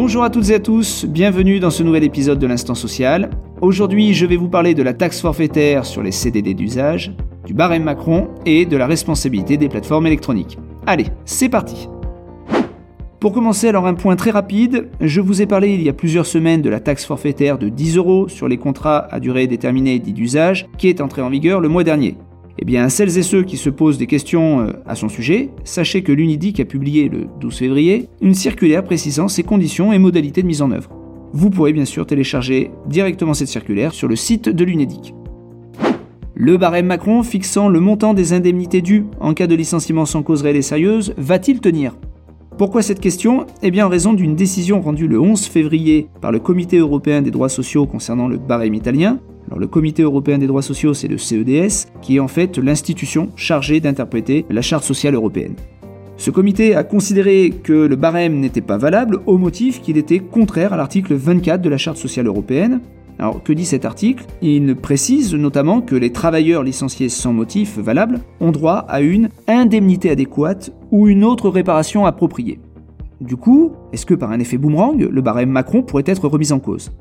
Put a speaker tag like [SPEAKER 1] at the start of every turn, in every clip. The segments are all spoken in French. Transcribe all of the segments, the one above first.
[SPEAKER 1] Bonjour à toutes et à tous, bienvenue dans ce nouvel épisode de l'Instant Social. Aujourd'hui, je vais vous parler de la taxe forfaitaire sur les CDD d'usage, du barème Macron et de la responsabilité des plateformes électroniques. Allez, c'est parti Pour commencer, alors un point très rapide, je vous ai parlé il y a plusieurs semaines de la taxe forfaitaire de 10 euros sur les contrats à durée déterminée dits d'usage qui est entrée en vigueur le mois dernier. Eh bien, celles et ceux qui se posent des questions euh, à son sujet, sachez que l'UNIDIC a publié le 12 février une circulaire précisant ses conditions et modalités de mise en œuvre. Vous pourrez bien sûr télécharger directement cette circulaire sur le site de l'UNEDIC. Le barème Macron fixant le montant des indemnités dues en cas de licenciement sans cause réelle et sérieuse va-t-il tenir? Pourquoi cette question Eh bien en raison d'une décision rendue le 11 février par le Comité européen des droits sociaux concernant le barème italien, alors, le Comité européen des droits sociaux, c'est le CEDS, qui est en fait l'institution chargée d'interpréter la Charte sociale européenne. Ce comité a considéré que le barème n'était pas valable au motif qu'il était contraire à l'article 24 de la Charte sociale européenne. Alors que dit cet article? Il précise notamment que les travailleurs licenciés sans motif valable ont droit à une indemnité adéquate ou une autre réparation appropriée. Du coup, est-ce que par un effet boomerang, le barème Macron pourrait être remis en cause?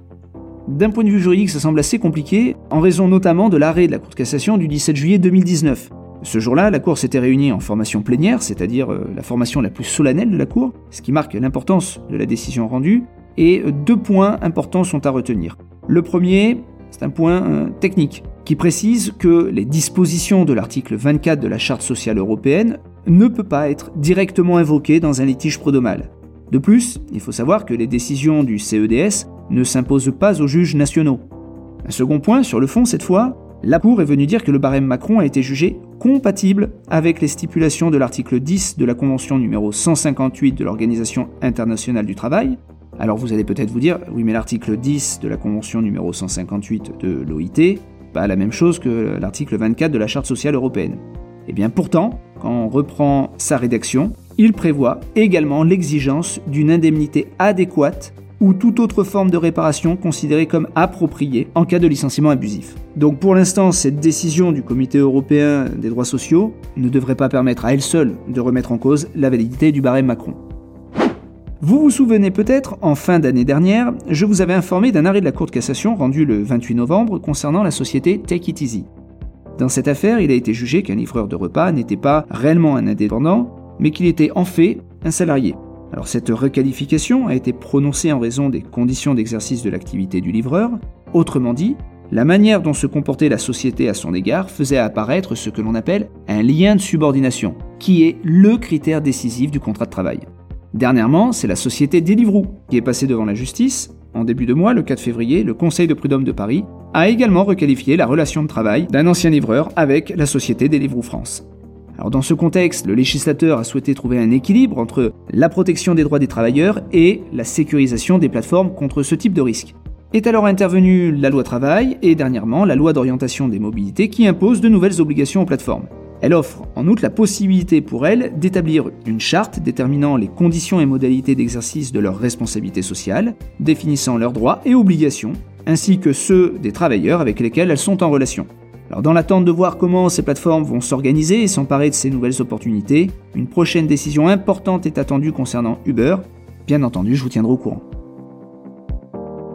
[SPEAKER 1] D'un point de vue juridique, ça semble assez compliqué, en raison notamment de l'arrêt de la Cour de cassation du 17 juillet 2019. Ce jour-là, la Cour s'était réunie en formation plénière, c'est-à-dire euh, la formation la plus solennelle de la Cour, ce qui marque l'importance de la décision rendue, et deux points importants sont à retenir. Le premier, c'est un point euh, technique, qui précise que les dispositions de l'article 24 de la Charte sociale européenne ne peuvent pas être directement invoquées dans un litige prodomal. De plus, il faut savoir que les décisions du CEDS ne s'impose pas aux juges nationaux. Un second point, sur le fond cette fois, la Cour est venue dire que le barème Macron a été jugé compatible avec les stipulations de l'article 10 de la Convention numéro 158 de l'Organisation internationale du travail. Alors vous allez peut-être vous dire, oui mais l'article 10 de la Convention numéro 158 de l'OIT, pas la même chose que l'article 24 de la Charte sociale européenne. Et eh bien pourtant, quand on reprend sa rédaction, il prévoit également l'exigence d'une indemnité adéquate ou toute autre forme de réparation considérée comme appropriée en cas de licenciement abusif. Donc pour l'instant, cette décision du Comité européen des droits sociaux ne devrait pas permettre à elle seule de remettre en cause la validité du barème Macron. Vous vous souvenez peut-être, en fin d'année dernière, je vous avais informé d'un arrêt de la Cour de cassation rendu le 28 novembre concernant la société Take It Easy. Dans cette affaire, il a été jugé qu'un livreur de repas n'était pas réellement un indépendant, mais qu'il était en fait un salarié. Alors cette requalification a été prononcée en raison des conditions d'exercice de l'activité du livreur. Autrement dit, la manière dont se comportait la société à son égard faisait apparaître ce que l'on appelle un lien de subordination, qui est le critère décisif du contrat de travail. Dernièrement, c'est la société Deliveroo qui est passée devant la justice. En début de mois, le 4 février, le Conseil de prud'homme de Paris a également requalifié la relation de travail d'un ancien livreur avec la société Deliveroo France. Alors dans ce contexte, le législateur a souhaité trouver un équilibre entre la protection des droits des travailleurs et la sécurisation des plateformes contre ce type de risque. Est alors intervenue la loi travail et dernièrement la loi d'orientation des mobilités qui impose de nouvelles obligations aux plateformes. Elle offre en outre la possibilité pour elles d'établir une charte déterminant les conditions et modalités d'exercice de leurs responsabilités sociales, définissant leurs droits et obligations, ainsi que ceux des travailleurs avec lesquels elles sont en relation. Alors dans l'attente de voir comment ces plateformes vont s'organiser et s'emparer de ces nouvelles opportunités, une prochaine décision importante est attendue concernant Uber. Bien entendu, je vous tiendrai au courant.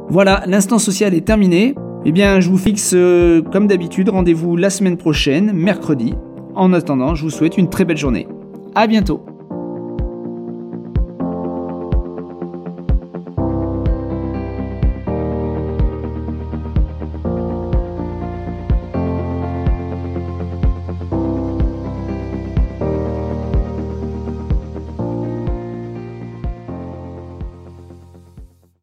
[SPEAKER 1] Voilà, l'instant social est terminé. Eh bien, je vous fixe, euh, comme d'habitude, rendez-vous la semaine prochaine, mercredi. En attendant, je vous souhaite une très belle journée. À bientôt